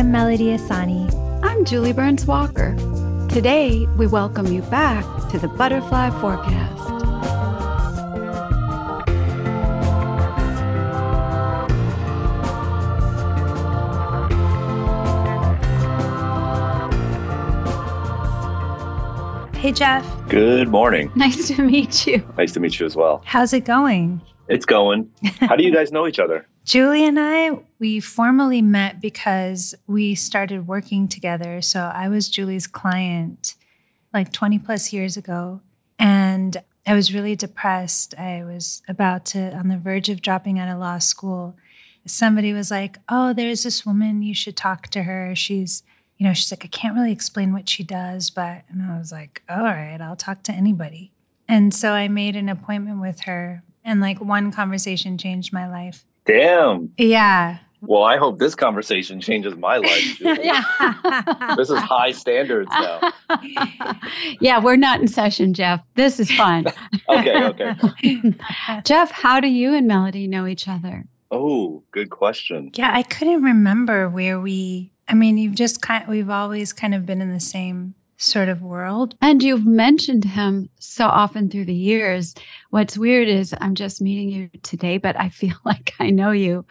I'm Melody Ehsani. I'm Julie Burns Walker. Today, we welcome you back to the Butterfly Forecast. Hey, Jeff. Good morning. Nice to meet you. Nice to meet you as well. How's it going? It's going. How do you guys know each other? Julie and I, we formally met because we started working together. So I was Julie's client like 20 plus years ago. And I was really depressed. I was about to, on the verge of dropping out of law school. Somebody was like, Oh, there's this woman, you should talk to her. She's, you know, she's like, I can't really explain what she does, but, and I was like, All right, I'll talk to anybody. And so I made an appointment with her, and like one conversation changed my life. Damn. Yeah. Well, I hope this conversation changes my life. Yeah. This is high standards now. yeah, we're not in session, Jeff. This is fun. Okay, okay. Jeff, how do you and Melody know each other? Oh, good question. Yeah, I couldn't remember where we. I mean, you've just kind. We've always kind of been in the same sort of world. And you've mentioned him so often through the years. What's weird is I'm just meeting you today, but I feel like I know you.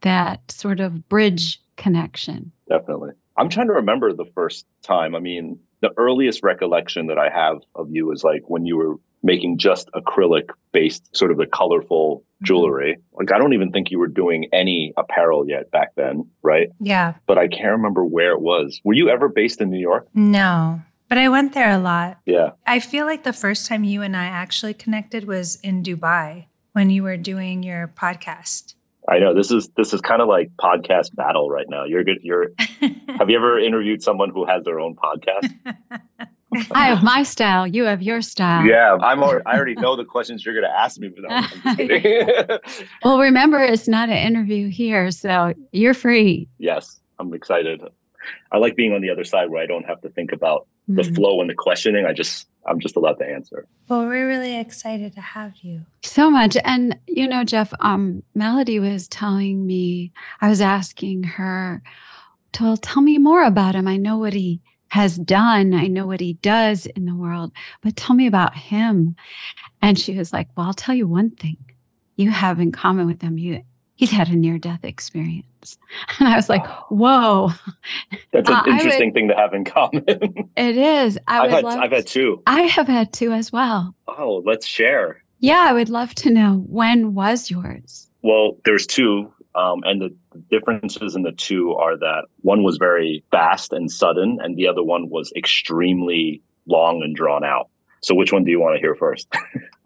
That sort of bridge connection. Definitely. I'm trying to remember the first time. I mean, the earliest recollection that I have of you is like when you were making just acrylic based, sort of the colorful mm-hmm. jewelry. Like, I don't even think you were doing any apparel yet back then, right? Yeah. But I can't remember where it was. Were you ever based in New York? No, but I went there a lot. Yeah. I feel like the first time you and I actually connected was in Dubai when you were doing your podcast. I know this is this is kind of like podcast battle right now. You're good. You're. have you ever interviewed someone who has their own podcast? I have my style. You have your style. Yeah, I'm. Already, I already know the questions you're going to ask me. But no, I'm just kidding. Well, remember, it's not an interview here, so you're free. yes, I'm excited. I like being on the other side where I don't have to think about the Mhm. flow and the questioning. I just I'm just allowed to answer. well, we're really excited to have you. So much. And you know, Jeff, um, Melody was telling me, I was asking her, to tell me more about him. I know what he has done. I know what he does in the world, but tell me about him. And she was like, Well, I'll tell you one thing you have in common with him. You he's had a near-death experience. And I was like, Whoa, That's an Uh, I would- interesting thing to have in common. it is. I I've would had love I've had two. I have had two as well. Oh, let's share. Yeah, I would love to know when was yours? Well, there's two, um, and the differences in the two are that one was very fast and sudden, and the other one was extremely long and drawn out. So, which one do you want to hear first?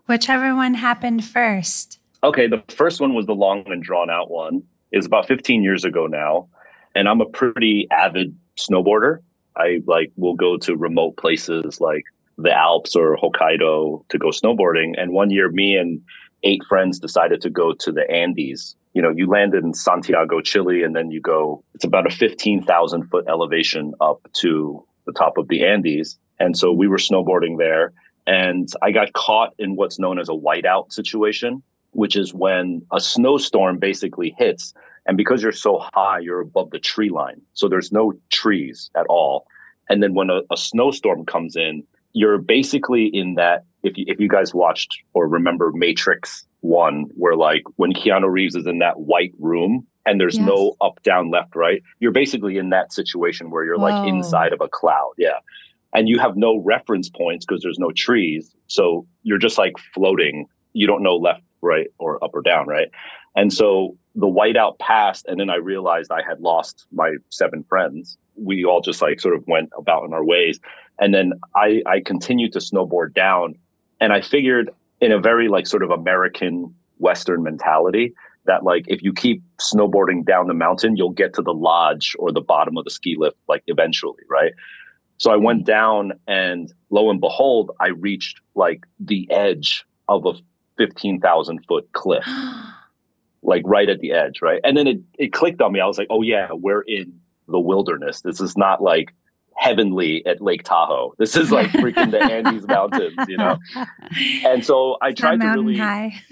Whichever one happened first. Okay, the first one was the long and drawn out one. It was about 15 years ago now, and I'm a pretty avid snowboarder. I like will go to remote places like the Alps or Hokkaido to go snowboarding. And one year, me and eight friends decided to go to the Andes. You know, you land in Santiago, Chile, and then you go, it's about a 15,000 foot elevation up to the top of the Andes. And so we were snowboarding there. And I got caught in what's known as a whiteout situation, which is when a snowstorm basically hits. And because you're so high, you're above the tree line. So there's no trees at all. And then when a, a snowstorm comes in, you're basically in that. If you, if you guys watched or remember Matrix One, where like when Keanu Reeves is in that white room and there's Yes. no up, down, left, right, you're basically in that situation where you're Whoa. like inside of a cloud. Yeah. And you have no reference points because there's no trees. So you're just like floating. You don't know left, right, or up or down, right? And so the whiteout passed, and then I realized I had lost my seven friends. We all just like sort of went about in our ways. And then I, I continued to snowboard down. And I figured in a very like sort of American Western mentality that like if you keep snowboarding down the mountain, you'll get to the lodge or the bottom of the ski lift like eventually, right? So I went down and lo and behold, I reached like the edge of a 15,000 foot cliff, like right at the edge, right? And then it, it clicked on me. I was like, oh yeah, we're in the wilderness. This is not like heavenly at Lake Tahoe. This is like freaking the Andes Mountains, you know? And so I It's tried to really,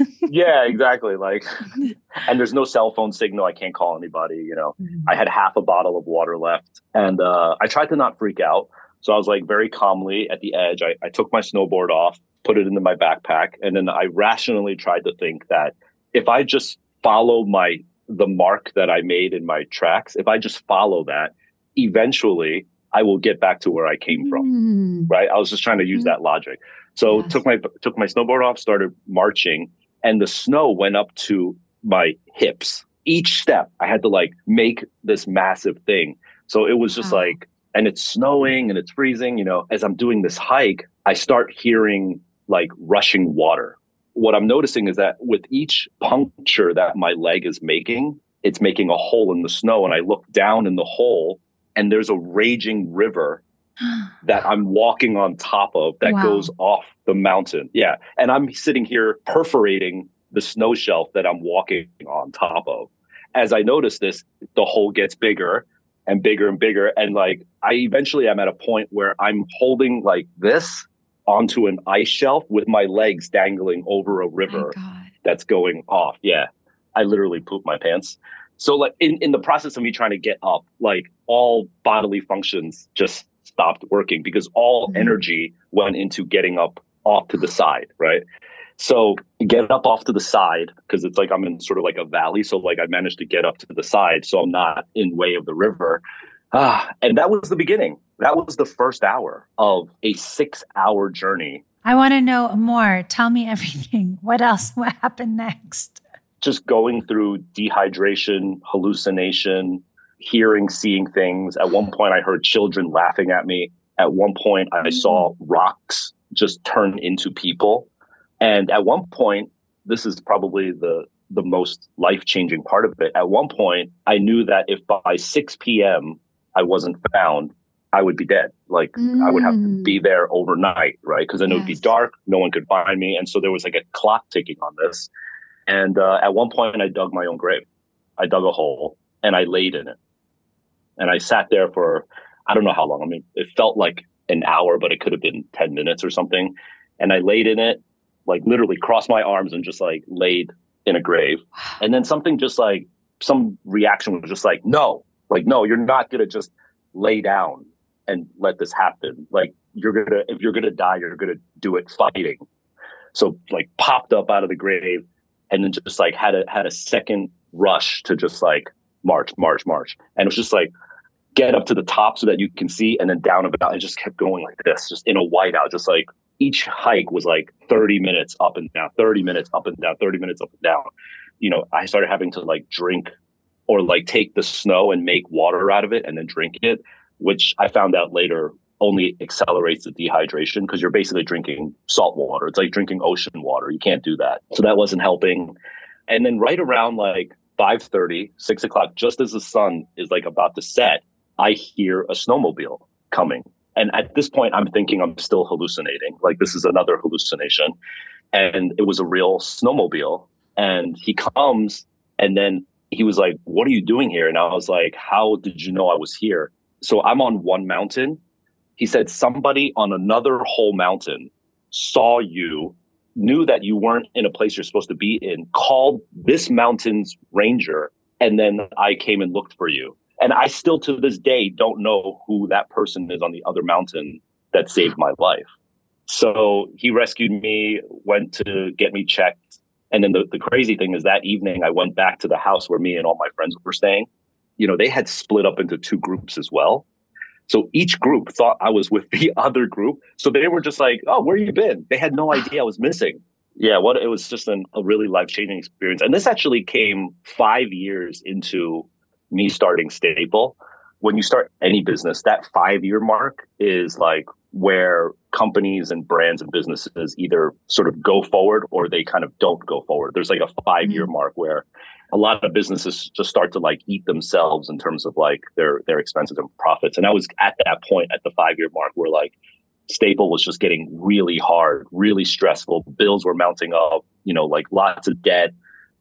yeah, exactly. Like, and there's no cell phone signal. I can't call anybody, you know? I had half a bottle of water left and uh, I tried to not freak out. So I was like very calmly at the edge. I, I took my snowboard off, put it into my backpack, and then I rationally tried to think that if I just follow my the mark that I made in my tracks, if I just follow that, eventually I will get back to where I came from. Mm. Right? I was just trying to use Mhm. that logic. So Yes. took my took my snowboard off, started marching, and the snow went up to my hips. Each step, I had to like make this massive thing. So it was just Wow. like, and it's snowing and it's freezing. You know, as I'm doing this hike, I start hearing like rushing water. What I'm noticing is that with each puncture that my leg is making, it's making a hole in the snow. And I look down in the hole, and there's a raging river that I'm walking on top of that Wow. goes off the mountain. Yeah. And I'm sitting here perforating the snow shelf that I'm walking on top of. As I notice this, the hole gets bigger and bigger and bigger. And like, I eventually am at a point where I'm holding like this onto an ice shelf with my legs dangling over a river that's going off. Yeah. I literally pooped my pants. So like in, in the process of me trying to get up, like all bodily functions just stopped working because all Mhm. energy went into getting up off to the side, right? So get up off to the side because it's like I'm in sort of like a valley. So like I managed to get up to the side so I'm not in way of the river. Ah, and that was the beginning. That was the first hour of a six hour journey I want to know more. Tell me everything. What else? What happened next? just going through dehydration, hallucination, hearing, seeing things. At one point, I heard children laughing at me. At one point, I saw rocks just turn into people. And at one point, this is probably the the most life changing part of it. At one point, I knew that if by 6 p.m. I wasn't found, I would be dead. Like I would have to Mm. be there overnight, right? Because then it would be dark, no one could find me, and so there was like a clock ticking on this. And uh, at one point, I dug my own grave. I dug a hole and I laid in it, and I sat there for I don't know how long. I mean, it felt like an hour, but it could have been ten minutes or something. And I laid in it, like literally crossed my arms and just like laid in a grave. And then something just like some reaction was just like, no, like, no, you're not going to just lay down and let this happen. Like, you're going to, if you're going to die, you're going to do it fighting. So, like, popped up out of the grave and then just like had a, had a second rush to just like march, march, march. And it was just like, get up to the top so that you can see and then down about and just kept going like this, just in a whiteout, just like each hike was like 30 minutes up and down, 30 minutes up and down, 30 minutes up and down. You know, I started having to like drink or like take the snow and make water out of it and then drink it, which I found out later only accelerates the dehydration because you're basically drinking salt water. It's like drinking ocean water. You can't do that. So that wasn't helping. And then right around like 5:30, 6 o'clock, just as the sun is like about to set, I hear a snowmobile coming. And at this point, I'm thinking I'm still hallucinating. Like this is another hallucination. And it was a real snowmobile. And he comes and then he was like, What are you doing here? And I was like, How did you know I was here? So I'm on one mountain. He said, Somebody on another whole mountain saw you, knew that you weren't in a place you're supposed to be in, called this mountain's ranger. And then I came and looked for you. And I still to this day don't know who that person is on the other mountain that saved my life. So he rescued me, went to get me checked. And then the, the crazy thing is that evening I went back to the house where me and all my friends were staying. You know, they had split up into two groups as well. So each group thought I was with the other group. So they were just like, oh, where you been? They had no idea I was missing. Yeah, what it was just an, a really life changing experience. And this actually came five years into me starting Staple. When you start any business, that five year mark is like where companies and brands and businesses either sort of go forward or they kind of don't go forward. There's like a five year Mhm. mark where a lot of businesses just start to like eat themselves in terms of like their their expenses and profits. And I was at that point at the five year mark where like Staple was just getting really hard, really stressful. Bills were mounting up, you know, like lots of debt,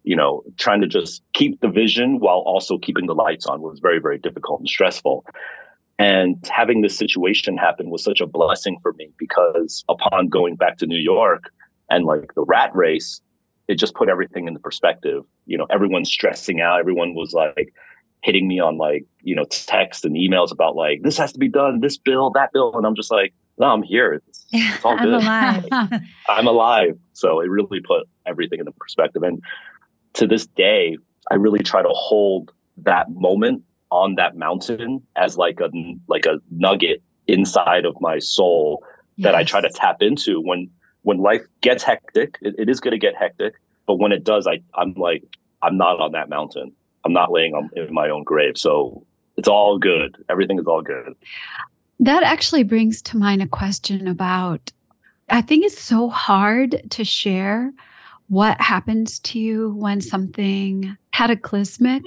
you know, trying to just keep the vision while also keeping the lights on was very, very difficult and stressful. And having this situation happen was such a blessing for me because upon going back to New York and like the rat race, it just put everything into perspective. You know, everyone's stressing out. Everyone was like hitting me on like, you know, text and emails about like, this has to be done, this bill, that bill. And I'm just like, no, I'm here. It's, it's all I'm good. alive. I'm alive. So it really put everything into perspective. And to this day, I really try to hold that moment on that mountain as like a like a nugget inside of my soul that I try to tap into when when life gets hectic. It, it is going to get hectic, but when it does, I I'm like I'm not on that mountain. I'm not laying on in my own grave. So it's all good. Everything is all good. That actually brings to mind a question about I think it's so hard to share what happens to you when something cataclysmic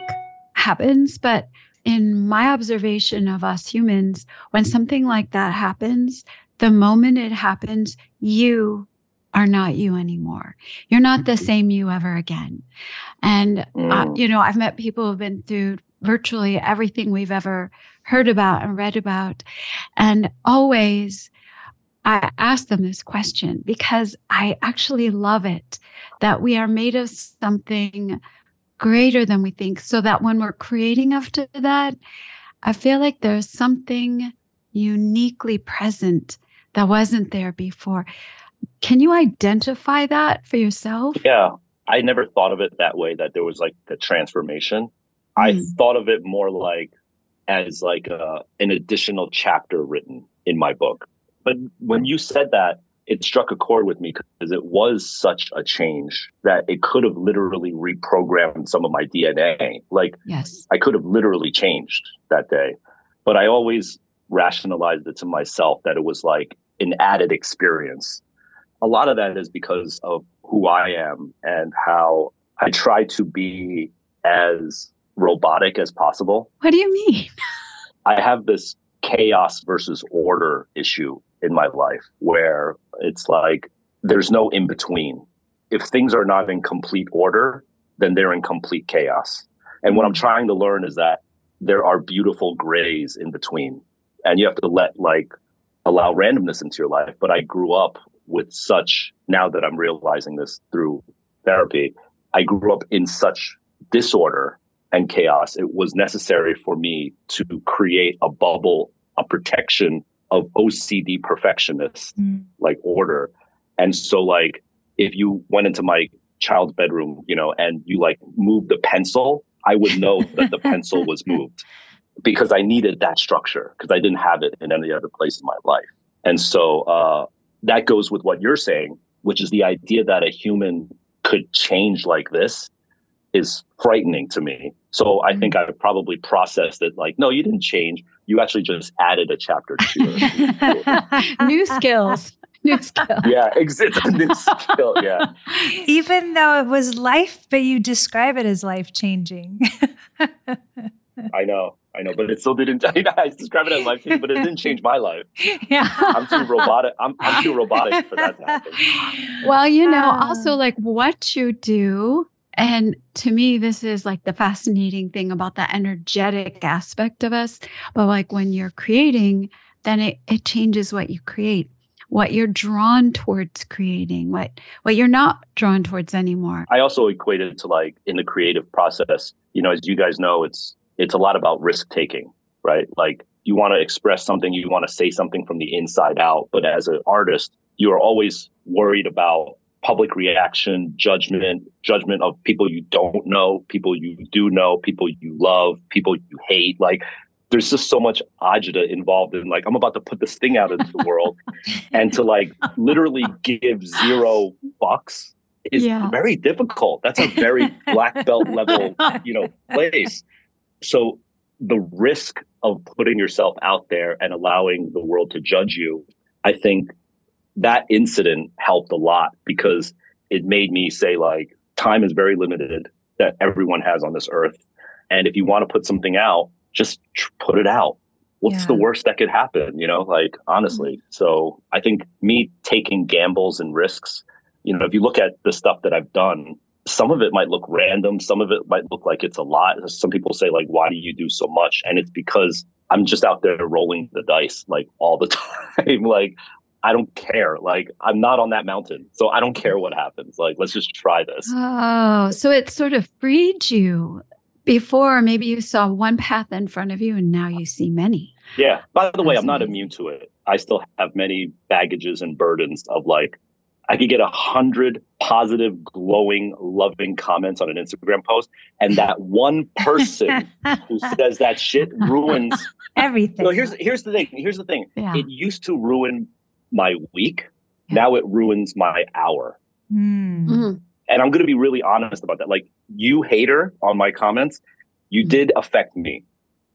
happens. But in my observation of us humans, when something like that happens, the moment it happens, you are not you anymore. You're not the same you ever again. And, uh, Mm. you know, I've met people who've been through virtually everything we've ever heard about and read about. And always I ask them this question because I actually love it that we are made of something greater than we think. So that when we're creating after that, I feel like there's something uniquely present that wasn't there before. Can you identify that for yourself? Yeah, I never thought of it that way. That there was like the transformation. I Mm. thought of it more like as like a, an additional chapter written in my book. But when you said that, it struck a chord with me because it was such a change that it could have literally reprogrammed some of my DNA. Like Yes. I could have literally changed that day. But I always rationalized it to myself that it was like an added experience. A lot of that is because of who I am and how I try to be as robotic as possible. What do you mean? I have this chaos versus order issue in my life where it's like there's no in between. If things are not in complete order, then they're in complete chaos. And what I'm mm-hmm. trying to learn is that there are beautiful grays in between. And you have to let like allow randomness into your life. But I grew up with such now that I'm realizing this through therapy, I grew up in such disorder and chaos. It was necessary for me to create a bubble, a protection of OCD perfectionists Mm. like order. And so like if you went into my child's bedroom, you know, and you like moved the pencil, I would know that the pencil was moved because I needed that structure because I didn't have it in any other place in my life. And so uh, that goes with what you're saying, which is the idea that a human could change like this is frightening to me. So I think I probably processed it like, no, you didn't change. You actually just added a chapter to it. New skills. New skills. yeah, ex- it's a new skill. Yeah. Even though it was life, but you describe it as life changing. I know, I know, but it still didn't. I describe it as life changing, but it didn't change my life. yeah. I'm too robotic. I'm, I'm too robotic for that to happen. Well, you know, also like what you do. And to me, this is like the fascinating thing about the energetic aspect of us. But like when you're creating, then it, it changes what you create, what you're drawn towards creating, what what you're not drawn towards anymore. I also equate it to like in the creative process. You know, as you guys know, it's it's a lot about risk taking, right? Like you want to express something, you want to say something from the inside out, but as an artist, you are always worried about public reaction, judgment, judgment of people you don't know, people you do know, people you love, people you hate. Like there's just so much agita involved in like I'm about to put this thing out into the world and to like literally give zero bucks is Yeah. very difficult. That's a very black belt level, you know, place. So the risk of putting yourself out there and allowing the world to judge you, I think that incident helped a lot because it made me say like time is very limited that everyone has on this earth. And if you want to put something out, just tr- put it out. What's Yeah. the worst that could happen? You know, like honestly. Mm-hmm. So I think me taking gambles and risks, you know, if you look at the stuff that I've done, some of it might look random. Some of it might look like it's a lot. Some people say, like, why do you do so much? And it's because I'm just out there rolling the dice like all the time. like, I don't care. Like, I'm not on that mountain. So I don't care what happens. Like, let's just try this. Oh, so it sort of freed you. Before, maybe you saw one path in front of you and now you see many. Yeah. By the way, I'm not immune to it. I still have many baggages and burdens of like, I could get a hundred positive, glowing, loving comments on an Instagram post, and that one person who says that shit ruins everything. So here's here's the thing. Here's the thing. Yeah. It used to ruin my week. Now it ruins my hour. Mm. And I'm going to be really honest about that. Like you hater on my comments, you Mm. did affect me,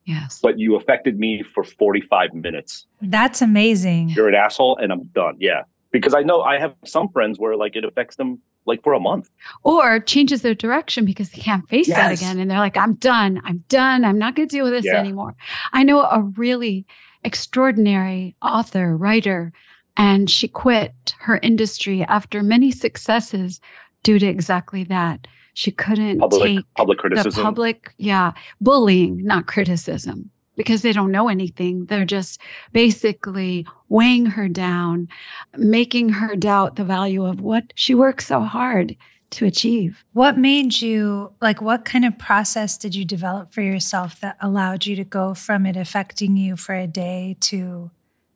Yes. but you affected me for 45 minutes. That's amazing. You're an asshole and I'm done. Yeah. Because I know I have some friends where like it affects them like for a month. or changes their direction because they can't face that again. And they're like, I'm done. I'm done. I'm not going to deal with this Yeah. anymore. I know a really extraordinary author, writer, and she quit her industry after many successes due to exactly that. She couldn't Public take public the criticism. public, yeah, bullying, not criticism, because they don't know anything. They're just basically weighing her down, making her doubt the value of what she worked so hard to achieve. What made you like what kind of process did you develop for yourself that allowed you to go from it affecting you for a day to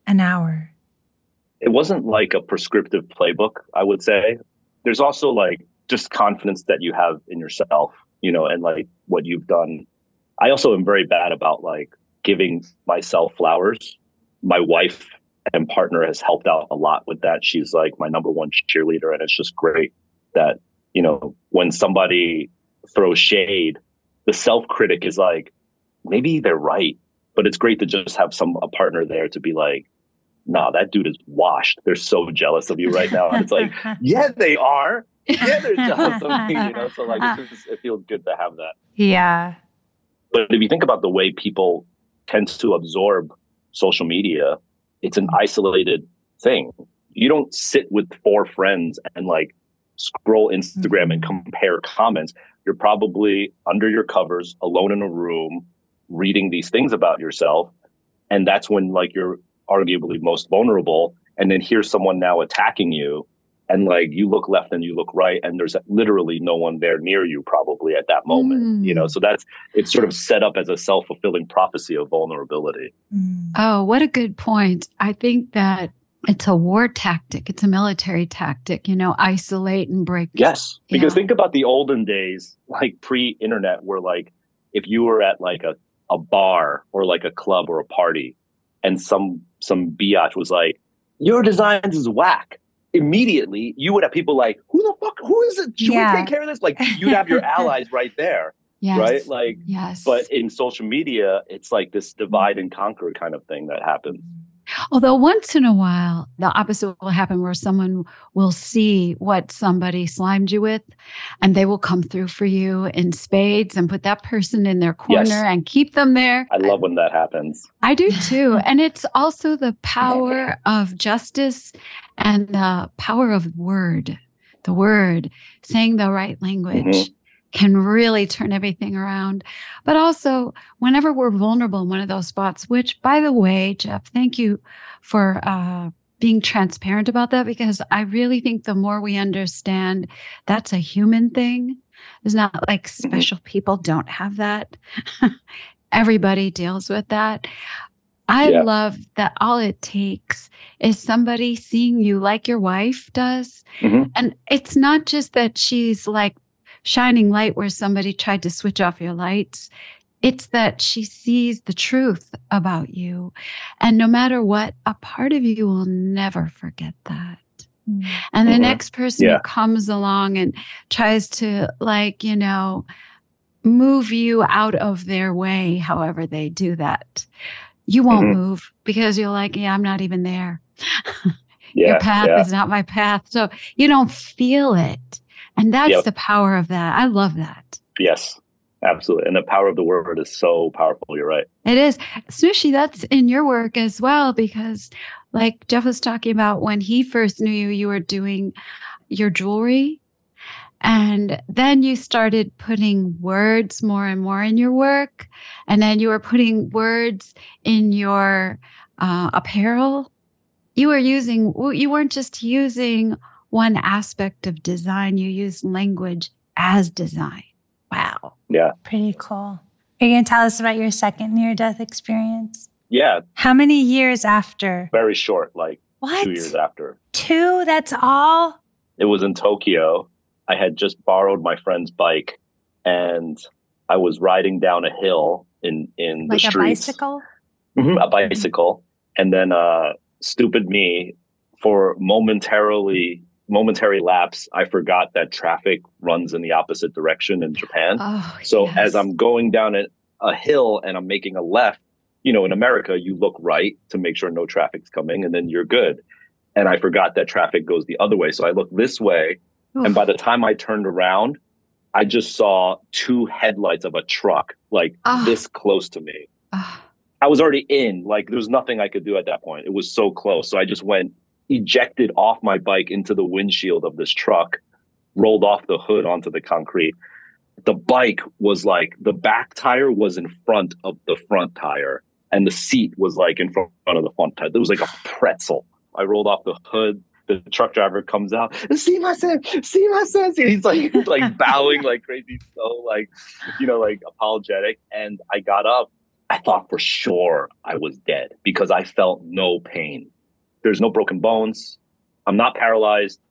an hour? It wasn't like a prescriptive playbook, I would say. There's also like just confidence that you have in yourself, you know, and like what you've done. I also am very bad about like giving myself flowers. My wife and partner has helped out a lot with that. She's like my number one cheerleader. And it's just great that, you know, when somebody throws shade, the self critic is like, maybe they're right. But it's great to just have some a partner there to be like, nah, that dude is washed. They're so jealous of you right now. And it's like, yeah, they are. Yeah, they're jealous of me. You know, so like it's just, it feels good to have that. yeah. But if you think about the way people tend to absorb social media, it's an isolated thing. You don't sit with four friends and like scroll Instagram and mm-hmm. compare comments. You're probably under your covers, alone in a room, reading these things about yourself. And that's when like you're arguably most vulnerable. And then here's someone now attacking you. And like you look left and you look right, and there's literally no one there near you, probably at that moment. You know, so that's it's sort of set up as a self fulfilling prophecy of vulnerability. Mm. Oh, what a good point. I think that it's a war tactic, it's a military tactic, you know, isolate and break. Yes, because Yeah. think about the olden days, like pre-internet, where like if you were at like a, a bar or like a club or a party, and some some biatch was like, "Your designs is whack." Immediately, you would have people like, "Who the fuck? Who is it? Should Yeah. we take care of this?" Like you'd have your allies right there, Yes. right? Like, yes. but in social media, it's like this divide and conquer kind of thing that happens. Although once in a while, the opposite will happen where someone will see what somebody slimed you with and they will come through for you in spades and put that person in their corner Yes. and keep them there. I love when that happens. I do too. and it's also the power of justice and the power of word. The word, saying the right language Mhm. Can really turn everything around. But also, whenever we're vulnerable in one of those spots, which by the way, Jeff, thank you for uh, being transparent about that because I really think the more we understand that's a human thing, it's not like special people don't have that. Everybody deals with that. I Yeah. love that all it takes is somebody seeing you like your wife does. Mhm. And it's not just that she's like shining light where somebody tried to switch off your lights. It's that she sees the truth about you. And no matter what, a part of you will never forget that. Mm. And the Mhm. next person Yeah. who comes along and tries to, like, you know, move you out of their way, however they do that, you won't Mhm. move because you're like, yeah, I'm not even there. Yeah, Your path yeah. is not my path. So you don't feel it. And that's Yep. the power of that. I love that. Yes, absolutely. And the power of the word is so powerful. You're right. It is. Sushi, that's in your work as well, because like Jeff was talking about when he first knew you, you were doing your jewelry. And then you started putting words more and more in your work. And then you were putting words in your uh, apparel. You were using, you weren't just using one aspect of design, you use language as design. Wow. Yeah. Pretty cool. Are you going to tell us about your second near death experience? Yeah. How many years after? Very short, like what? two years after. Two? That's all? It was in Tokyo. I had just borrowed my friend's bike and I was riding down a hill in, in like the streets. a bicycle? Mm-hmm, a bicycle. And then uh, stupid me for momentarily momentary lapse, I forgot that traffic runs in the opposite direction in Japan. Oh, so yes. as I'm going down a, a hill and I'm making a left, you know, in America, you look right to make sure no traffic's coming and then you're good. And I forgot that traffic goes the other way. So I look this way. Oof. And by the time I turned around, I just saw two headlights of a truck like Ah. this close to me. Ah, I was already in, like, there was nothing I could do at that point. It was so close. So I just went ejected off my bike into the windshield of this truck, rolled off the hood onto the concrete. The bike was like the back tire was in front of the front tire, and the seat was like in front of the front tire. There was like a pretzel. I rolled off the hood. The truck driver comes out. See my son, see my son. He's like like bowing like crazy, so like you know like apologetic. And I got up. I thought for sure I was dead because I felt no pain. There's no broken bones. I'm not paralyzed.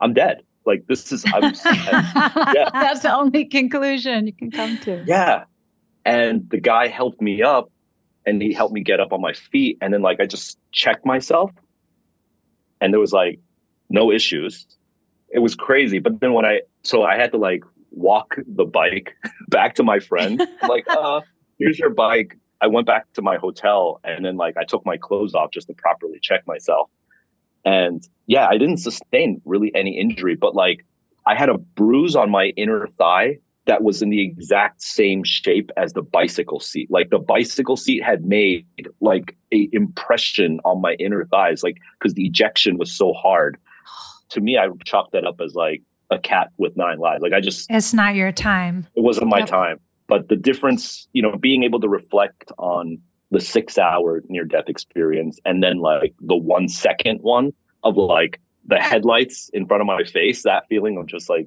I'm dead. Like this is I'm Yeah. That's the only conclusion you can come to. yeah. And the guy helped me up and he helped me get up on my feet. And then like I just checked myself and there was like no issues. It was crazy. But then when I so I had to like walk the bike back to my friend. I'm like, uh, here's your bike. I went back to my hotel and then like I took my clothes off just to properly check myself. And yeah, I didn't sustain really any injury, but like I had a bruise on my inner thigh that was in the exact same shape as the bicycle seat. Like the bicycle seat had made like a impression on my inner thighs, like because the ejection was so hard. To me, I chalked that up as like a cat with nine lives. Like I just It's not your time. it wasn't my Yep. time. But the difference, you know, being able to reflect on the six hour near death experience and then like the one second one of like the headlights in front of my face, that feeling of just like,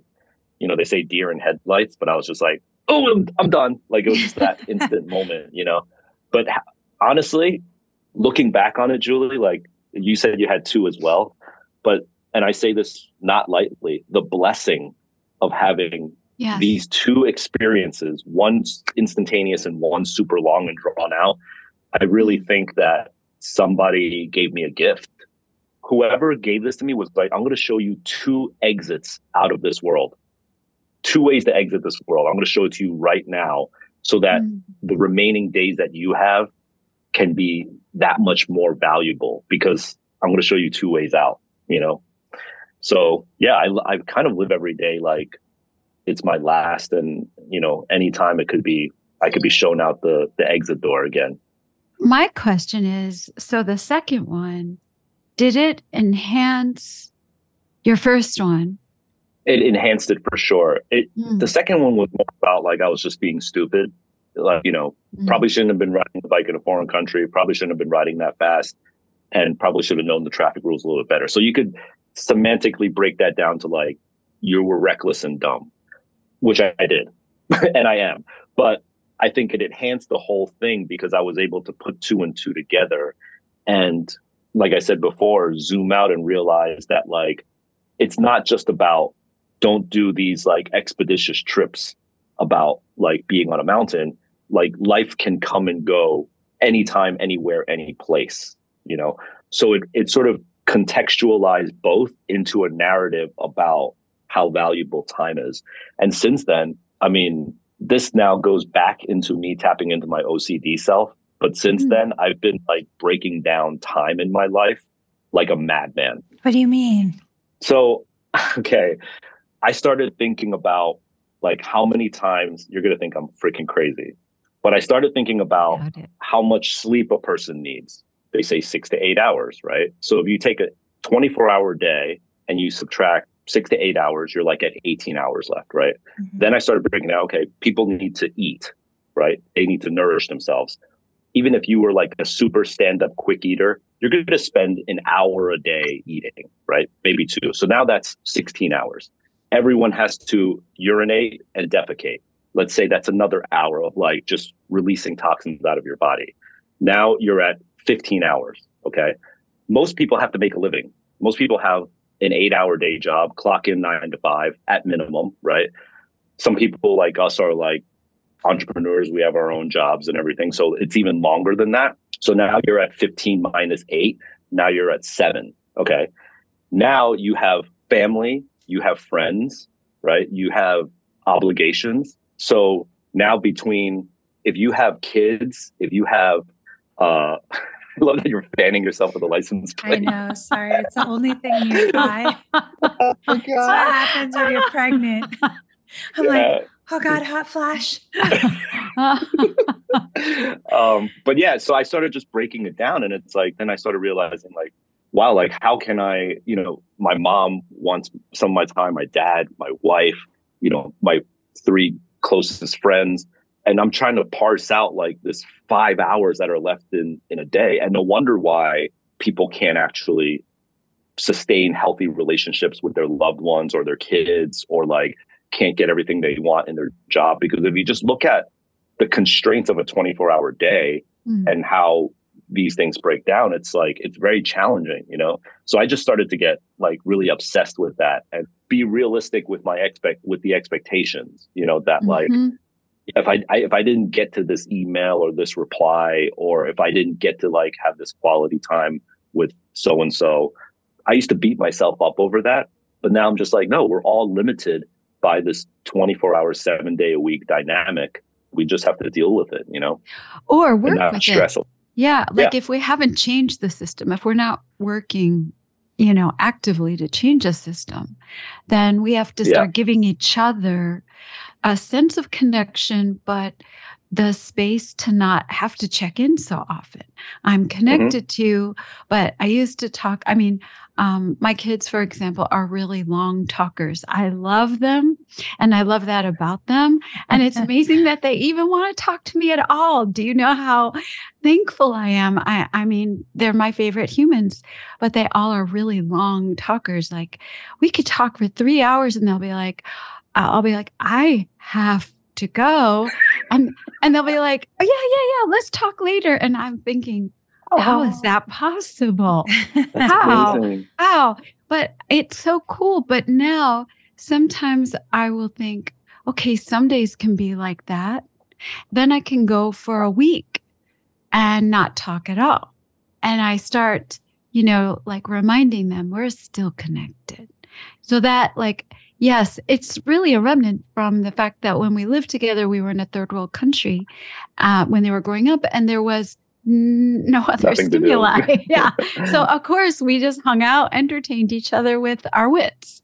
you know, they say deer in headlights, but I was just like, oh, I'm, I'm done. Like it was just that instant moment, you know. But honestly, looking back on it, Julie, like you said you had two as well. But, and I say this not lightly, the blessing of having Yes. these two experiences, one instantaneous and one super long and drawn out, I really think that somebody gave me a gift. Whoever gave this to me was like, I'm going to show you two exits out of this world, two ways to exit this world. I'm going to show it to you right now so that Mm. the remaining days that you have can be that much more valuable because I'm going to show you two ways out, you know? So yeah, I, I kind of live every day like it's my last and, you know, anytime it could be, I could be shown out the, the exit door again. My question is so the second one, did it enhance your first one? It enhanced it for sure. It, Mm, the second one was more about like I was just being stupid. Like, you know, mm. probably shouldn't have been riding the bike in a foreign country, probably shouldn't have been riding that fast, and probably should have known the traffic rules a little bit better. So you could semantically break that down to like you were reckless and dumb, which I, I did, and I am. But I think it enhanced the whole thing because I was able to put two and two together, and like I said before, zoom out and realize that like it's not just about don't do these like expeditious trips about like being on a mountain like life can come and go anytime anywhere any place you know so it, it sort of contextualized both into a narrative about how valuable time is and since then i mean this now goes back into me tapping into my ocd self but since Mm. then i've been like breaking down time in my life like a madman What do you mean? so, okay, I started thinking about like how many times you're going to think I'm freaking crazy. But I started thinking about how much sleep a person needs. They say 6 to 8 hours, right? So if you take a 24-hour day and you subtract six to eight hours, you're like at 18 hours left, right? Mm-hmm. Then I started breaking out, okay, people need to eat, right? They need to nourish themselves. Even if you were like a super stand up quick eater, you're going to spend an hour a day eating, right? Maybe two. So now that's 16 hours. Everyone has to urinate and defecate. Let's say that's another hour of like just releasing toxins out of your body. Now you're at 15 hours. Okay. Most people have to make a living. Most people have an eight hour day job, clock in nine to five at minimum, right? Some people like us are like entrepreneurs. We have our own jobs and everything. So it's even longer than that. So now you're at 15 minus eight. Now you're at seven. Okay. Now you have family, you have friends, right? You have obligations. So now between if you have kids, if you have uh I love that you're fanning yourself with a license plate. I know. Sorry, it's the only thing nearby. oh, That's what happens when you're pregnant. I'm yeah. like, oh god, hot flash. um, but yeah, so I started just breaking it down, and it's like then I started realizing like, wow, like how can I, you know, my mom wants some of my time, my dad, my wife, you know, my three closest friends and I'm trying to parse out like this five hours that are left in in a day, and no wonder why people can't actually sustain healthy relationships with their loved ones or their kids, or like can't get everything they want in their job. Because if you just look at the constraints of a 24 hour day mm. and how these things break down, it's like it's very challenging, you know. So I just started to get like really obsessed with that and be realistic with my expect with the expectations, you know, that like mm-hmm if I, I, if I didn't get to this email or this reply, or if I didn't get to like have this quality time with so and so, I used to beat myself up over that. But now I'm just like, no, we're all limited by this 24 hour, seven day a week dynamic. We just have to deal with it, you know, or work with stressful. it. Yeah, like yeah. if we haven't changed the system, if we're not working you know, actively to change a system, then we have to start yeah. giving each other a sense of connection, but the space to not have to check in so often. I'm mm-hmm. connected mm-hmm. to, but I used to talk. I mean, um, my kids, for example, are really long talkers. I love them and I love that about them. And it's amazing that they even want to talk to me at all. Do you know how thankful I am? I, I mean, they're my favorite humans, but they all are really long talkers. Like we could talk for three hours and they'll be like, I'll be like, I have to go. And and they'll be like, oh, yeah, yeah, yeah, let's talk later. And I'm thinking, oh. how is that possible? how? Amazing. How? But it's so cool. But now sometimes I will think, okay, some days can be like that. Then I can go for a week and not talk at all. And I start, you know, like reminding them we're still connected. So that like Yes, it's really a remnant from the fact that when we lived together, we were in a third world country uh, when they were growing up, and there was no other Nothing stimuli. yeah. So, of course, we just hung out, entertained each other with our wits.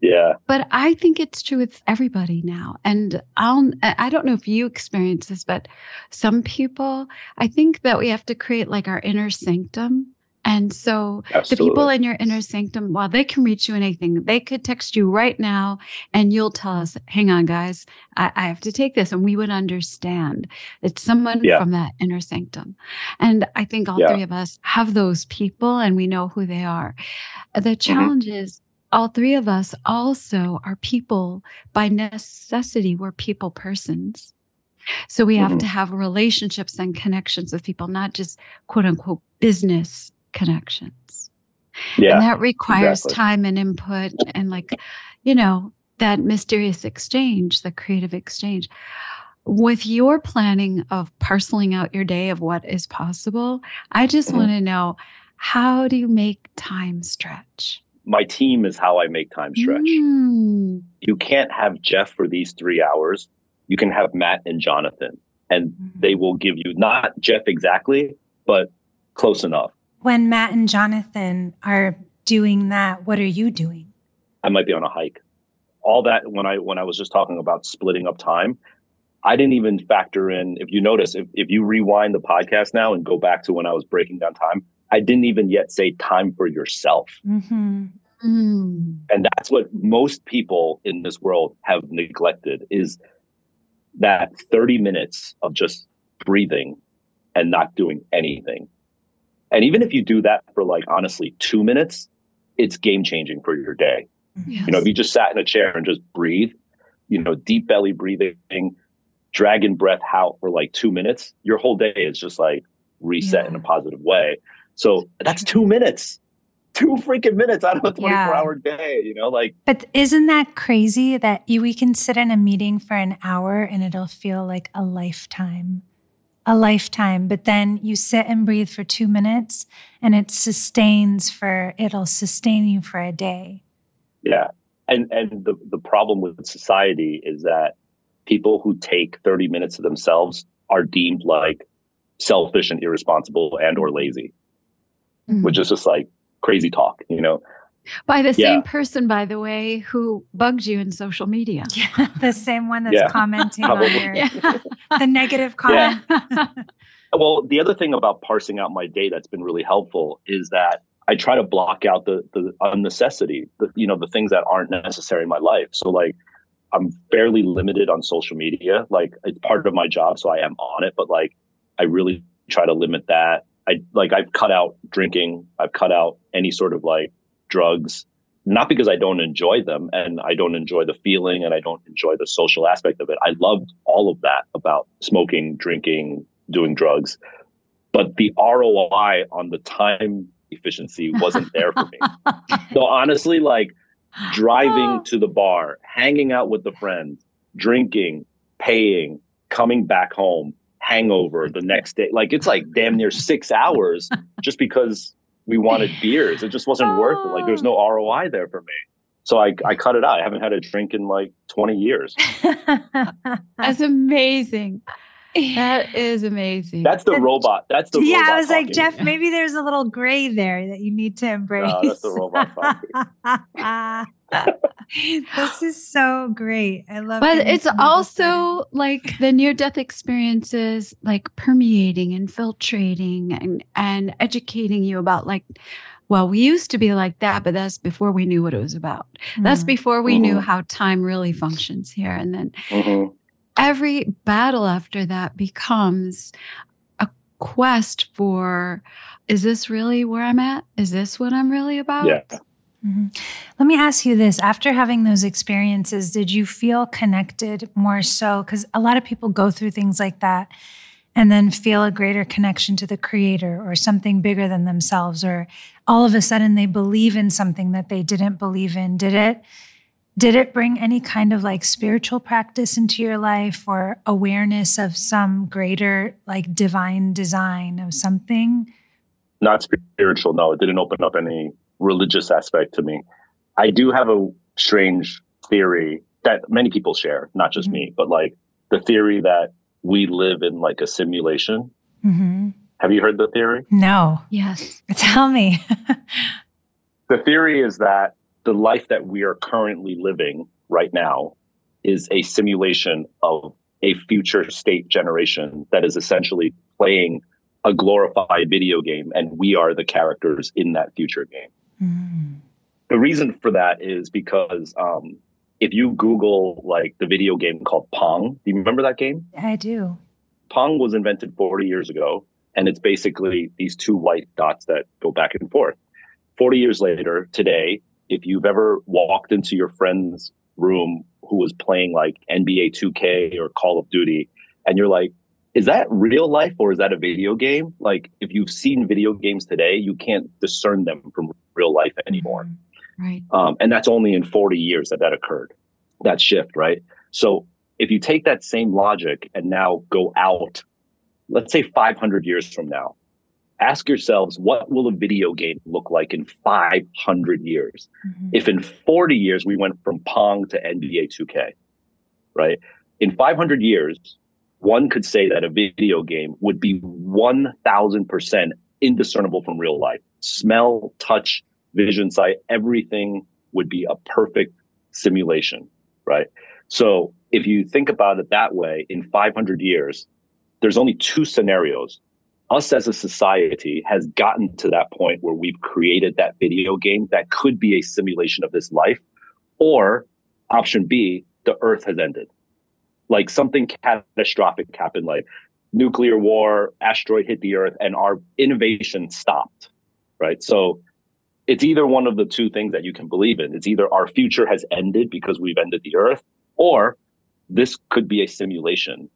Yeah. But I think it's true with everybody now. And I'll, I don't know if you experience this, but some people, I think that we have to create like our inner sanctum and so Absolutely. the people in your inner sanctum, while they can reach you in anything, they could text you right now and you'll tell us, hang on, guys, I, I have to take this. And we would understand it's someone yeah. from that inner sanctum. And I think all yeah. three of us have those people and we know who they are. The mm-hmm. challenge mm-hmm. is all three of us also are people by necessity, we're people persons. So we have mm-hmm. to have relationships and connections with people, not just quote unquote business connections. Yeah. And that requires exactly. time and input and like, you know, that mysterious exchange, the creative exchange. With your planning of parceling out your day of what is possible, I just mm-hmm. want to know how do you make time stretch? My team is how I make time stretch. Mm. You can't have Jeff for these three hours. You can have Matt and Jonathan, and mm. they will give you not Jeff exactly, but close enough. When Matt and Jonathan are doing that, what are you doing? I might be on a hike. All that when I when I was just talking about splitting up time, I didn't even factor in if you notice, if, if you rewind the podcast now and go back to when I was breaking down time, I didn't even yet say time for yourself. Mm-hmm. Mm. And that's what most people in this world have neglected is that 30 minutes of just breathing and not doing anything. And even if you do that for like honestly 2 minutes, it's game changing for your day. Yes. You know, if you just sat in a chair and just breathe, you know, deep belly breathing, dragon breath out for like 2 minutes, your whole day is just like reset yeah. in a positive way. So that's 2 minutes two freaking minutes out of a 24 yeah. hour day, you know, like. But isn't that crazy that you, we can sit in a meeting for an hour and it'll feel like a lifetime? A lifetime, but then you sit and breathe for two minutes and it sustains for, it'll sustain you for a day. Yeah. And, and the, the problem with society is that people who take 30 minutes of themselves are deemed like selfish and irresponsible and or lazy, mm-hmm. which is just like, crazy talk, you know. By the same yeah. person, by the way, who bugs you in social media. Yeah, the same one that's yeah. commenting on your the negative comment. well, the other thing about parsing out my day that's been really helpful is that I try to block out the the unnecessity, the you know, the things that aren't necessary in my life. So like I'm fairly limited on social media. Like it's part of my job, so I am on it, but like I really try to limit that. I like I've cut out drinking. I've cut out any sort of like drugs, not because I don't enjoy them and I don't enjoy the feeling and I don't enjoy the social aspect of it. I loved all of that about smoking, drinking, doing drugs. But the ROI on the time efficiency wasn't there for me. so honestly, like driving oh. to the bar, hanging out with the friends, drinking, paying, coming back home, hangover the next day. Like it's like damn near six hours just because we wanted beers. It just wasn't oh. worth it. Like there's no ROI there for me. So I, I cut it out. I haven't had a drink in like 20 years. That's amazing. That is amazing. That's the robot. That's the yeah. I was talking. like Jeff. Maybe there's a little gray there that you need to embrace. No, that's the robot. this is so great. I love it. But it's also like the near death experiences like permeating, infiltrating and and educating you about like well, we used to be like that, but that's before we knew what it was about. Mm-hmm. That's before we mm-hmm. knew how time really functions here. And then mm-hmm. every battle after that becomes a quest for is this really where I'm at? Is this what I'm really about? Yeah. Mm-hmm. Let me ask you this after having those experiences, did you feel connected more so? Because a lot of people go through things like that and then feel a greater connection to the creator or something bigger than themselves, or all of a sudden they believe in something that they didn't believe in. Did it? Did it bring any kind of like spiritual practice into your life or awareness of some greater like divine design of something? Not spiritual, no. It didn't open up any religious aspect to me. I do have a strange theory that many people share, not just mm-hmm. me, but like the theory that we live in like a simulation. Mm-hmm. Have you heard the theory? No. Yes. Tell me. the theory is that the life that we are currently living right now is a simulation of a future state generation that is essentially playing a glorified video game and we are the characters in that future game. Mm. The reason for that is because um, if you Google like the video game called Pong, do you remember that game? I do. Pong was invented 40 years ago, and it's basically these two white dots that go back and forth. 40 years later, today, if you've ever walked into your friend's room who was playing like NBA 2K or Call of Duty, and you're like, is that real life or is that a video game? Like, if you've seen video games today, you can't discern them from real life anymore. Right. Um, and that's only in 40 years that that occurred, that shift, right? So if you take that same logic and now go out, let's say 500 years from now, ask yourselves, what will a video game look like in 500 years? Mm-hmm. If in 40 years we went from Pong to NBA 2K, right? In 500 years, one could say that a video game would be 1000% indiscernible from real life. Smell, touch, vision, sight, everything would be a perfect simulation, right? So if you think about it that way, in 500 years, there's only two scenarios. us as a society has gotten to that point where we've created that video game that could be a simulation of this life, or option B, the Earth has ended. Like something catastrophic happened, like nuclear war, asteroid hit the Earth, and our innovation stopped. Right. So it's either one of the two things that you can believe in. It's either our future has ended because we've ended the Earth, or this could be a simulation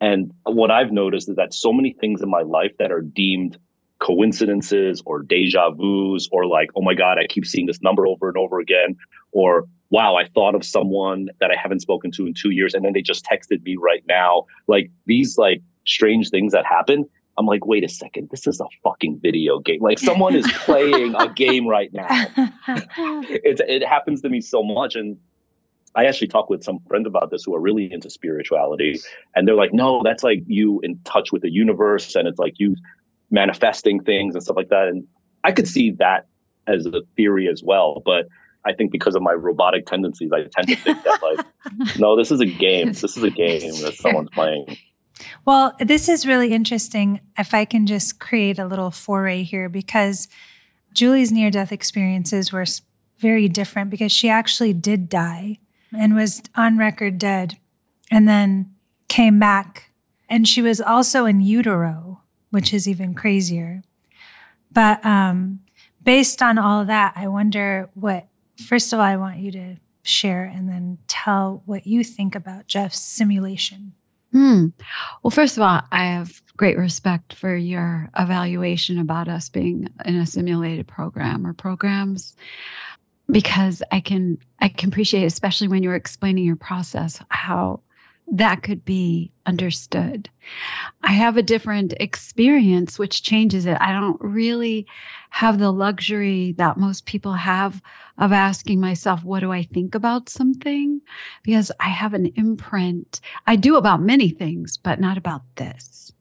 and what I've noticed is that so many things in my life that are deemed coincidences or deja vus or like, oh my God, I keep seeing this number over and over again, or wow, I thought of someone that I haven't spoken to in two years and then they just texted me right now. Like these like strange things that happen. I'm like, wait a second, this is a fucking video game. Like someone is playing a game right now. it, it happens to me so much. And I actually talked with some friends about this who are really into spirituality, and they're like, "No, that's like you in touch with the universe, and it's like you manifesting things and stuff like that." And I could see that as a theory as well, but I think because of my robotic tendencies, I tend to think that like, no, this is a game. This is a game that someone's playing. Well, this is really interesting. If I can just create a little foray here, because Julie's near death experiences were very different because she actually did die and was on record dead and then came back. And she was also in utero, which is even crazier. But um, based on all that, I wonder what, first of all, I want you to share and then tell what you think about Jeff's simulation. Hmm. Well, first of all, I have great respect for your evaluation about us being in a simulated program or programs because I can I can appreciate, especially when you're explaining your process, how that could be understood. I have a different experience, which changes it. I don't really have the luxury that most people have of asking myself, what do I think about something? Because I have an imprint. I do about many things, but not about this.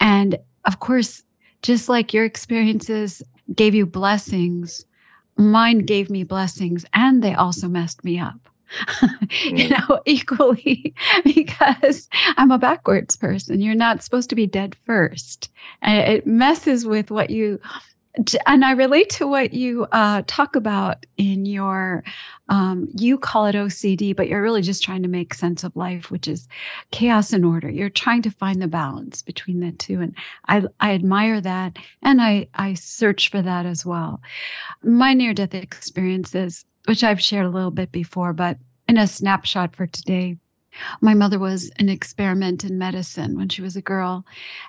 And of course, just like your experiences gave you blessings, mine gave me blessings and they also messed me up. you mm. know, equally because I'm a backwards person. You're not supposed to be dead first. And it messes with what you and I relate to what you uh, talk about in your, um, you call it OCD, but you're really just trying to make sense of life, which is chaos and order. You're trying to find the balance between the two, and I, I admire that, and I, I search for that as well. My near-death experiences, which I've shared a little bit before, but in a snapshot for today, my mother was an experiment in medicine when she was a girl.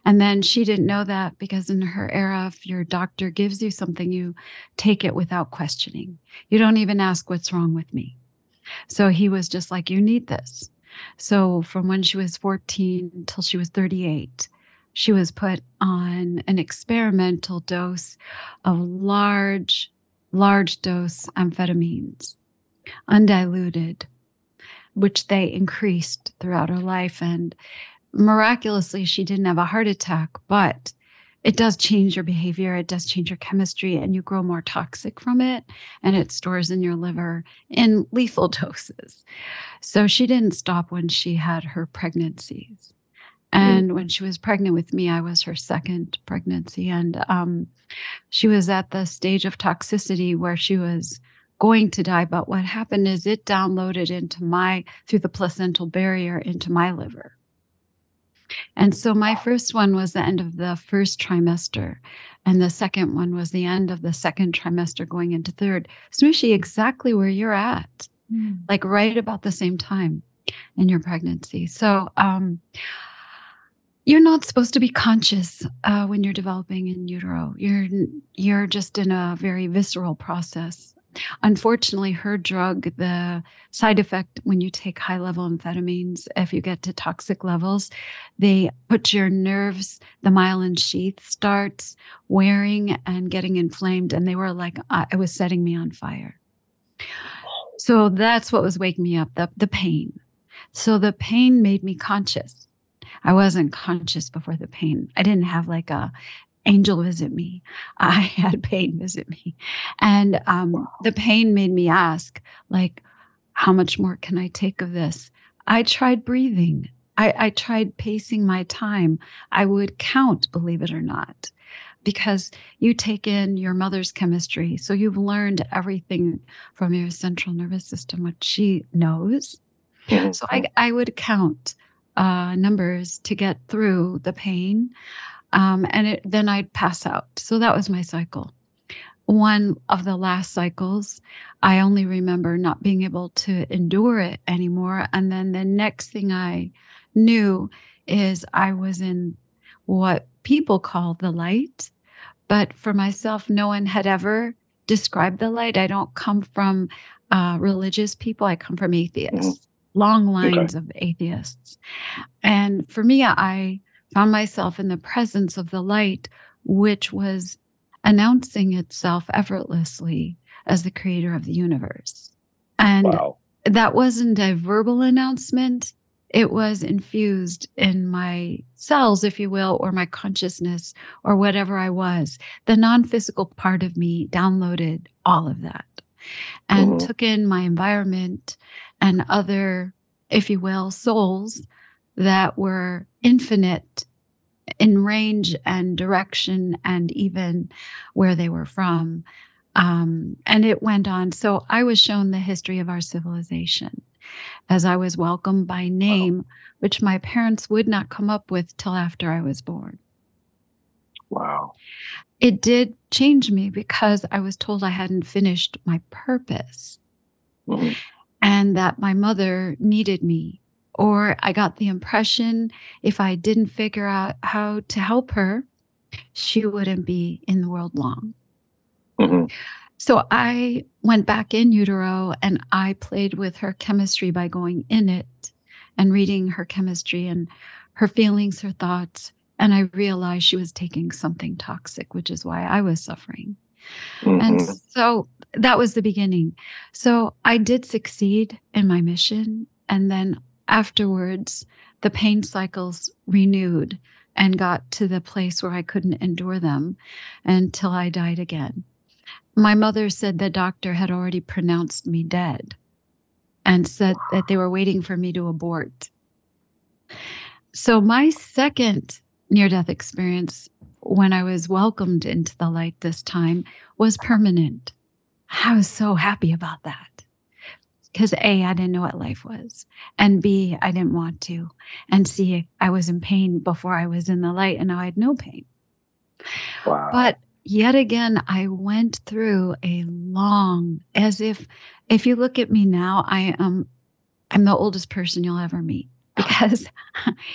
And then she didn't know that because in her era, if your doctor gives you something, you take it without questioning. You don't even ask what's wrong with me. So he was just like, You need this. So from when she was 14 until she was 38, she was put on an experimental dose of large, large dose amphetamines, undiluted which they increased throughout her life. And miraculously, she didn't have a heart attack, but it does change your behavior. It does change your chemistry, and you grow more toxic from it. And it stores in your liver in lethal doses. So she didn't stop when she had her pregnancies. And when she was pregnant with me, I was her second pregnancy. And um, she was at the stage of toxicity where she was going to die. But what happened is it downloaded into my, through the placental barrier, into my liver. And so my first one was the end of the first trimester. And the second one was the end of the second trimester going into third. Smushy, exactly where you're at, mm. like right about the same time in your pregnancy. So, um, you're not supposed to be conscious uh, when you're developing in utero. You're you're just in a very visceral process Unfortunately, her drug, the side effect when you take high level amphetamines, if you get to toxic levels, they put your nerves, the myelin sheath starts wearing and getting inflamed. And they were like, uh, it was setting me on fire. So that's what was waking me up the, the pain. So the pain made me conscious. I wasn't conscious before the pain. I didn't have like a angel visit me. I had pain visit me. And um, wow. the pain made me ask, like, how much more can I take of this? I tried breathing I, I tried pacing my time. I would count, believe it or not, because you take in your mother's chemistry. So you've learned everything from your central nervous system, which she knows. Mm-hmm. So I, I would count uh, numbers to get through the pain. Um, and it, then I'd pass out. So that was my cycle. One of the last cycles, I only remember not being able to endure it anymore. And then the next thing I knew is I was in what people call the light. But for myself, no one had ever described the light. I don't come from uh, religious people, I come from atheists, mm-hmm. long lines okay. of atheists. And for me, I found myself in the presence of the light, which was announcing itself effortlessly as the creator of the universe. And wow. that wasn't a verbal announcement, it was infused in my cells, if you will, or my consciousness, or whatever I was. The non physical part of me downloaded all of that and mm-hmm. took in my environment and other, if you will, souls that were infinite in range and direction and even where they were from. Um, and it went on. So I was shown the history of our civilization as I was welcomed by name, which my parents would not come up with till after I was born. Wow. It did change me because I was told I hadn't finished my purpose mm-hmm. and that my mother needed me. Or I got the impression if I didn't figure out how to help her, she wouldn't be in the world long. Mm-hmm. So I went back in utero and I played with her chemistry by going in it and reading her chemistry and her feelings, her thoughts. And I realized she was taking something toxic, which is why I was suffering. Mm-hmm. And so that was the beginning. So I did succeed in my mission. And then afterwards, the pain cycles renewed and got to the place where I couldn't endure them until I died again. My mother said the doctor had already pronounced me dead and said that they were waiting for me to abort. So, my second near death experience when I was welcomed into the light this time was permanent. I was so happy about that because A, I didn't know what life was, and B, I didn't want to, and C, I was in pain before I was in the light, and now I had no pain. Wow. But yet again, I went through a long, as if, if you look at me now, I am, I'm the oldest person you'll ever meet because,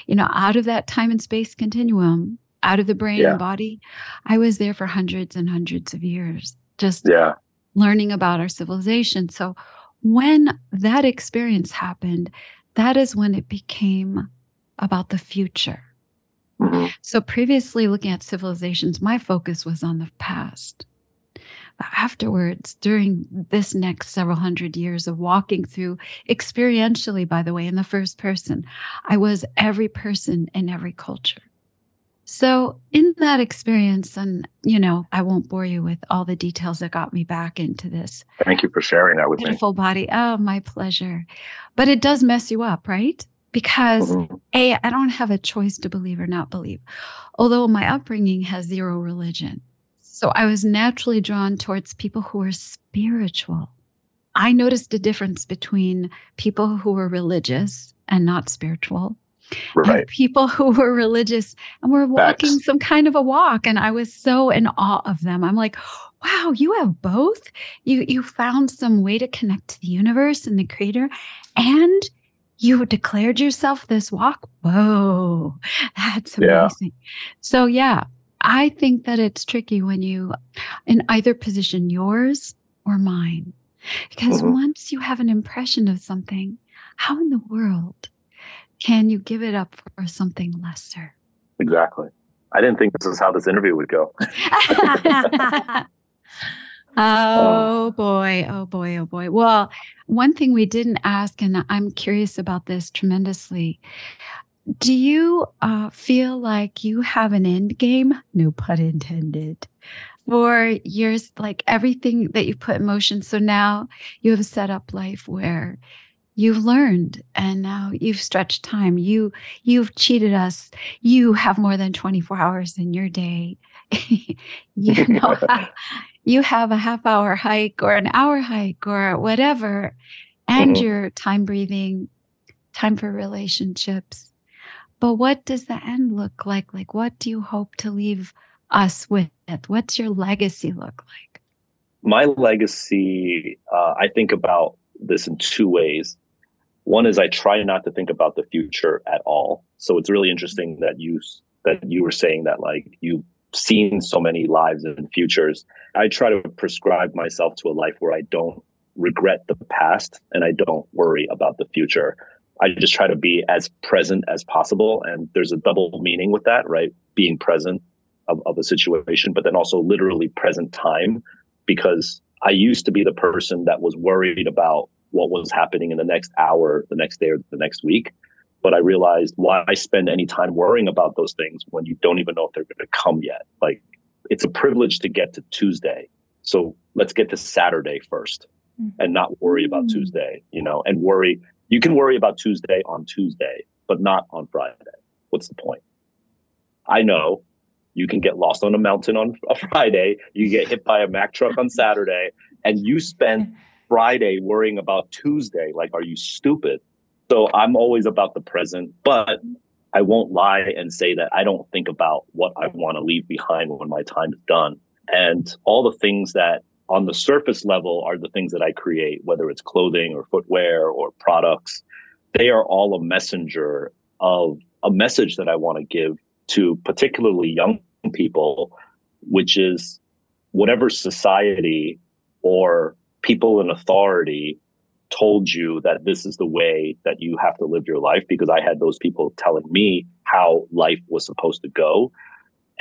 you know, out of that time and space continuum, out of the brain yeah. and body, I was there for hundreds and hundreds of years, just yeah. learning about our civilization. So when that experience happened, that is when it became about the future Mm-hmm. So previously looking at civilizations, my focus was on the past. But afterwards, during this next several hundred years of walking through experientially, by the way, in the first person, I was every person in every culture. So, in that experience, and you know, I won't bore you with all the details that got me back into this. Thank you for sharing that with beautiful me. Beautiful body. Oh, my pleasure. But it does mess you up, right? because mm-hmm. a i don't have a choice to believe or not believe although my upbringing has zero religion so i was naturally drawn towards people who were spiritual i noticed a difference between people who were religious and not spiritual right. people who were religious and were walking Facts. some kind of a walk and i was so in awe of them i'm like wow you have both you you found some way to connect to the universe and the creator and you declared yourself this walk. Whoa, that's amazing. Yeah. So, yeah, I think that it's tricky when you, in either position, yours or mine. Because mm-hmm. once you have an impression of something, how in the world can you give it up for something lesser? Exactly. I didn't think this is how this interview would go. Oh boy, oh boy, oh boy. Well, one thing we didn't ask, and I'm curious about this tremendously. Do you uh, feel like you have an end game? No pun intended. For years, like everything that you put in motion. So now you have set up life where you've learned and now you've stretched time. You you've cheated us. You have more than 24 hours in your day. You know you have a half hour hike or an hour hike or whatever and mm-hmm. your time breathing time for relationships. But what does the end look like? Like what do you hope to leave us with? What's your legacy look like? My legacy uh, i think about this in two ways one is I try not to think about the future at all. So it's really interesting that you that you were saying that like you've seen so many lives and futures. I try to prescribe myself to a life where I don't regret the past and I don't worry about the future. I just try to be as present as possible. And there's a double meaning with that, right? Being present of, of a situation, but then also literally present time because I used to be the person that was worried about what was happening in the next hour, the next day, or the next week. But I realized why I spend any time worrying about those things when you don't even know if they're going to come yet. Like it's a privilege to get to Tuesday. So let's get to Saturday 1st mm-hmm. and not worry about mm-hmm. Tuesday, you know, and worry. You can worry about Tuesday on Tuesday, but not on Friday. What's the point? I know you can get lost on a mountain on a Friday, you get hit by a Mack truck on Saturday, and you spend Friday worrying about Tuesday. Like, are you stupid? So I'm always about the present, but I won't lie and say that I don't think about what I mm. want to leave behind when my time is done. And all the things that on the surface level are the things that I create, whether it's clothing or footwear or products. They are all a messenger of a message that I want to give to particularly young people, which is whatever society or people in authority told you that this is the way that you have to live your life because I had those people telling me how life was supposed to go.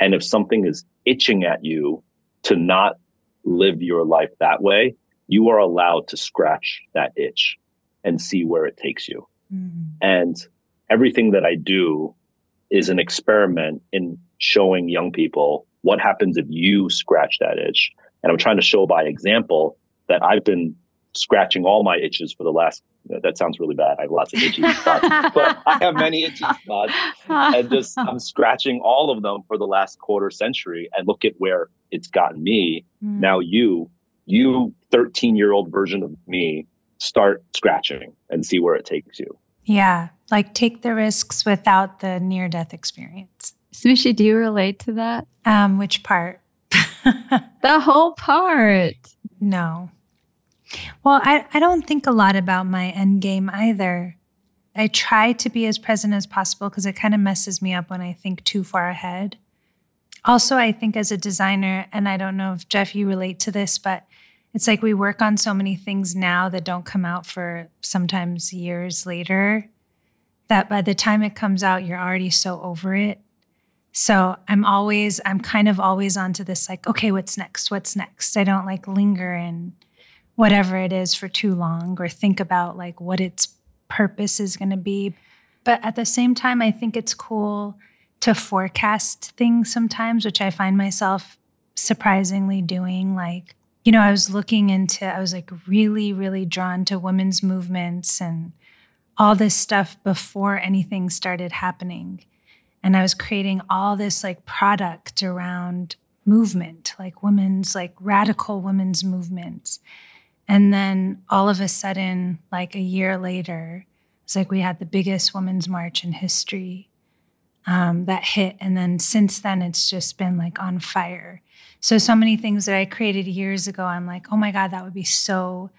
And if something is itching at you to not live your life that way, you are allowed to scratch that itch and see where it takes you. Mm-hmm. And everything that I do is an experiment in showing young people what happens if you scratch that itch. And I'm trying to show by example that I've been scratching all my itches for the last that sounds really bad. I have lots of itchy spots, but I have many itchy spots, and just I'm scratching all of them for the last quarter century. And look at where it's gotten me. Mm. Now you, you 13 year old version of me, start scratching and see where it takes you. Yeah, like take the risks without the near death experience. Smooshy, do you relate to that? Um, which part? the whole part. No. Well, I, I don't think a lot about my end game either. I try to be as present as possible because it kind of messes me up when I think too far ahead. Also, I think as a designer, and I don't know if Jeff, you relate to this, but it's like we work on so many things now that don't come out for sometimes years later that by the time it comes out, you're already so over it. So I'm always, I'm kind of always onto this like, okay, what's next? What's next? I don't like linger in whatever it is for too long or think about like what its purpose is going to be. But at the same time, I think it's cool to forecast things sometimes, which I find myself surprisingly doing. Like, you know, I was looking into, I was like really, really drawn to women's movements and all this stuff before anything started happening. And I was creating all this like product around movement, like women's, like radical women's movements. And then all of a sudden, like a year later, it's like we had the biggest women's march in history um, that hit. And then since then, it's just been like on fire. So, so many things that I created years ago, I'm like, oh my God, that would be so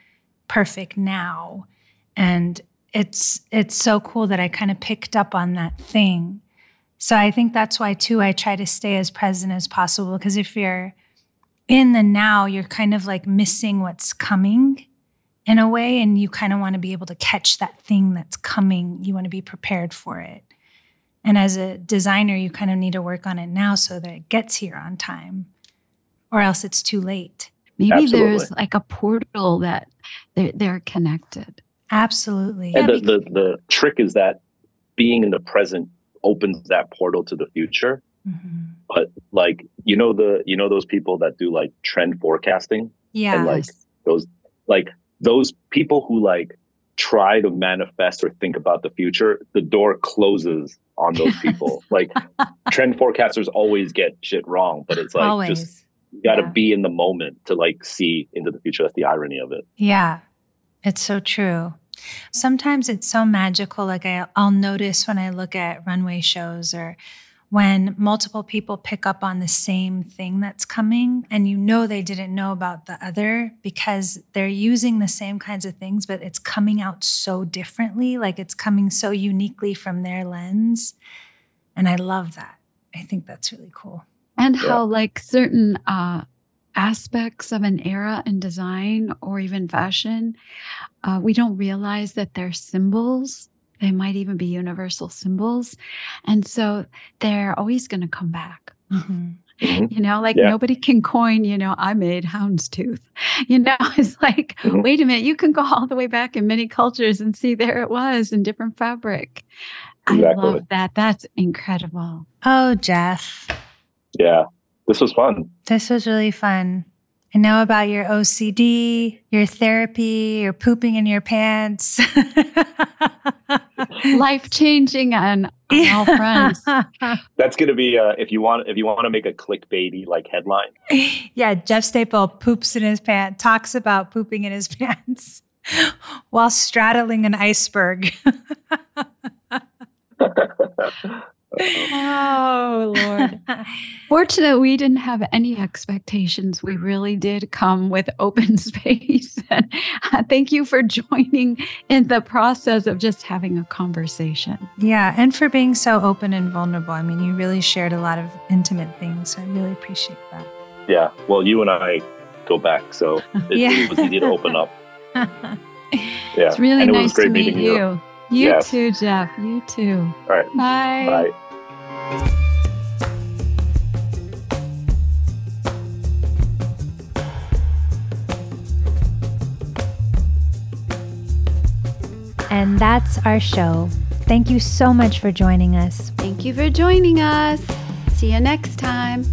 perfect now. And it's it's so cool that I kind of picked up on that thing. So I think that's why too I try to stay as present as possible because if you're in the now, you're kind of like missing what's coming in a way, and you kind of want to be able to catch that thing that's coming. You want to be prepared for it. And as a designer, you kind of need to work on it now so that it gets here on time, or else it's too late. Maybe Absolutely. there's like a portal that they're, they're connected. Absolutely. And yeah, the, the, the trick is that being in the present opens that portal to the future. Mm-hmm. But like you know the you know those people that do like trend forecasting. Yeah. And like those like those people who like try to manifest or think about the future, the door closes on those people. like trend forecasters always get shit wrong, but it's like Always. just you got to Yeah. be in the moment to like see into the future. That's the irony of it. Yeah, it's so true. Sometimes it's so magical. Like I, I'll notice when I look at runway shows or when multiple people pick up on the same thing that's coming and you know they didn't know about the other because they're using the same kinds of things, but it's coming out so differently. Like it's coming so uniquely from their lens. And I love that. I think that's really cool. and Yeah. how like certain uh aspects of an era in design or even fashion uh, we don't realize that they're symbols they might even be universal symbols and so they're always going to come back Mhm. you know like Yeah. nobody can coin you know i made houndstooth you know it's like Mhm. wait a minute you can go all the way back in many cultures and see there it was in different fabric i love that that's incredible Oh, Jeff. Yeah, this was fun. This was really fun. I know about your OCD, your therapy, your pooping in your pants. life changing and on all fronts That's gonna be uh, if you want if you want to make a clickbaity like headline. yeah, Jeff Staple poops in his pants, talks about pooping in his pants while straddling an iceberg. Oh, Lord. Fortunately, we didn't have any expectations. We really did come with open space. And uh, thank you for joining in the process of just having a conversation. yeah, and for being so open and vulnerable. I mean, you really shared a lot of intimate things. So I really appreciate that. yeah. Well, you and I go back, so it, Yeah. it was easy to open up. Yeah, It's really and it was nice great to meet meeting you. you. You Yes. too, Jeff. You too. All right. Bye. Bye. And that's our show. Thank you so much for joining us. Thank you for joining us. See you next time.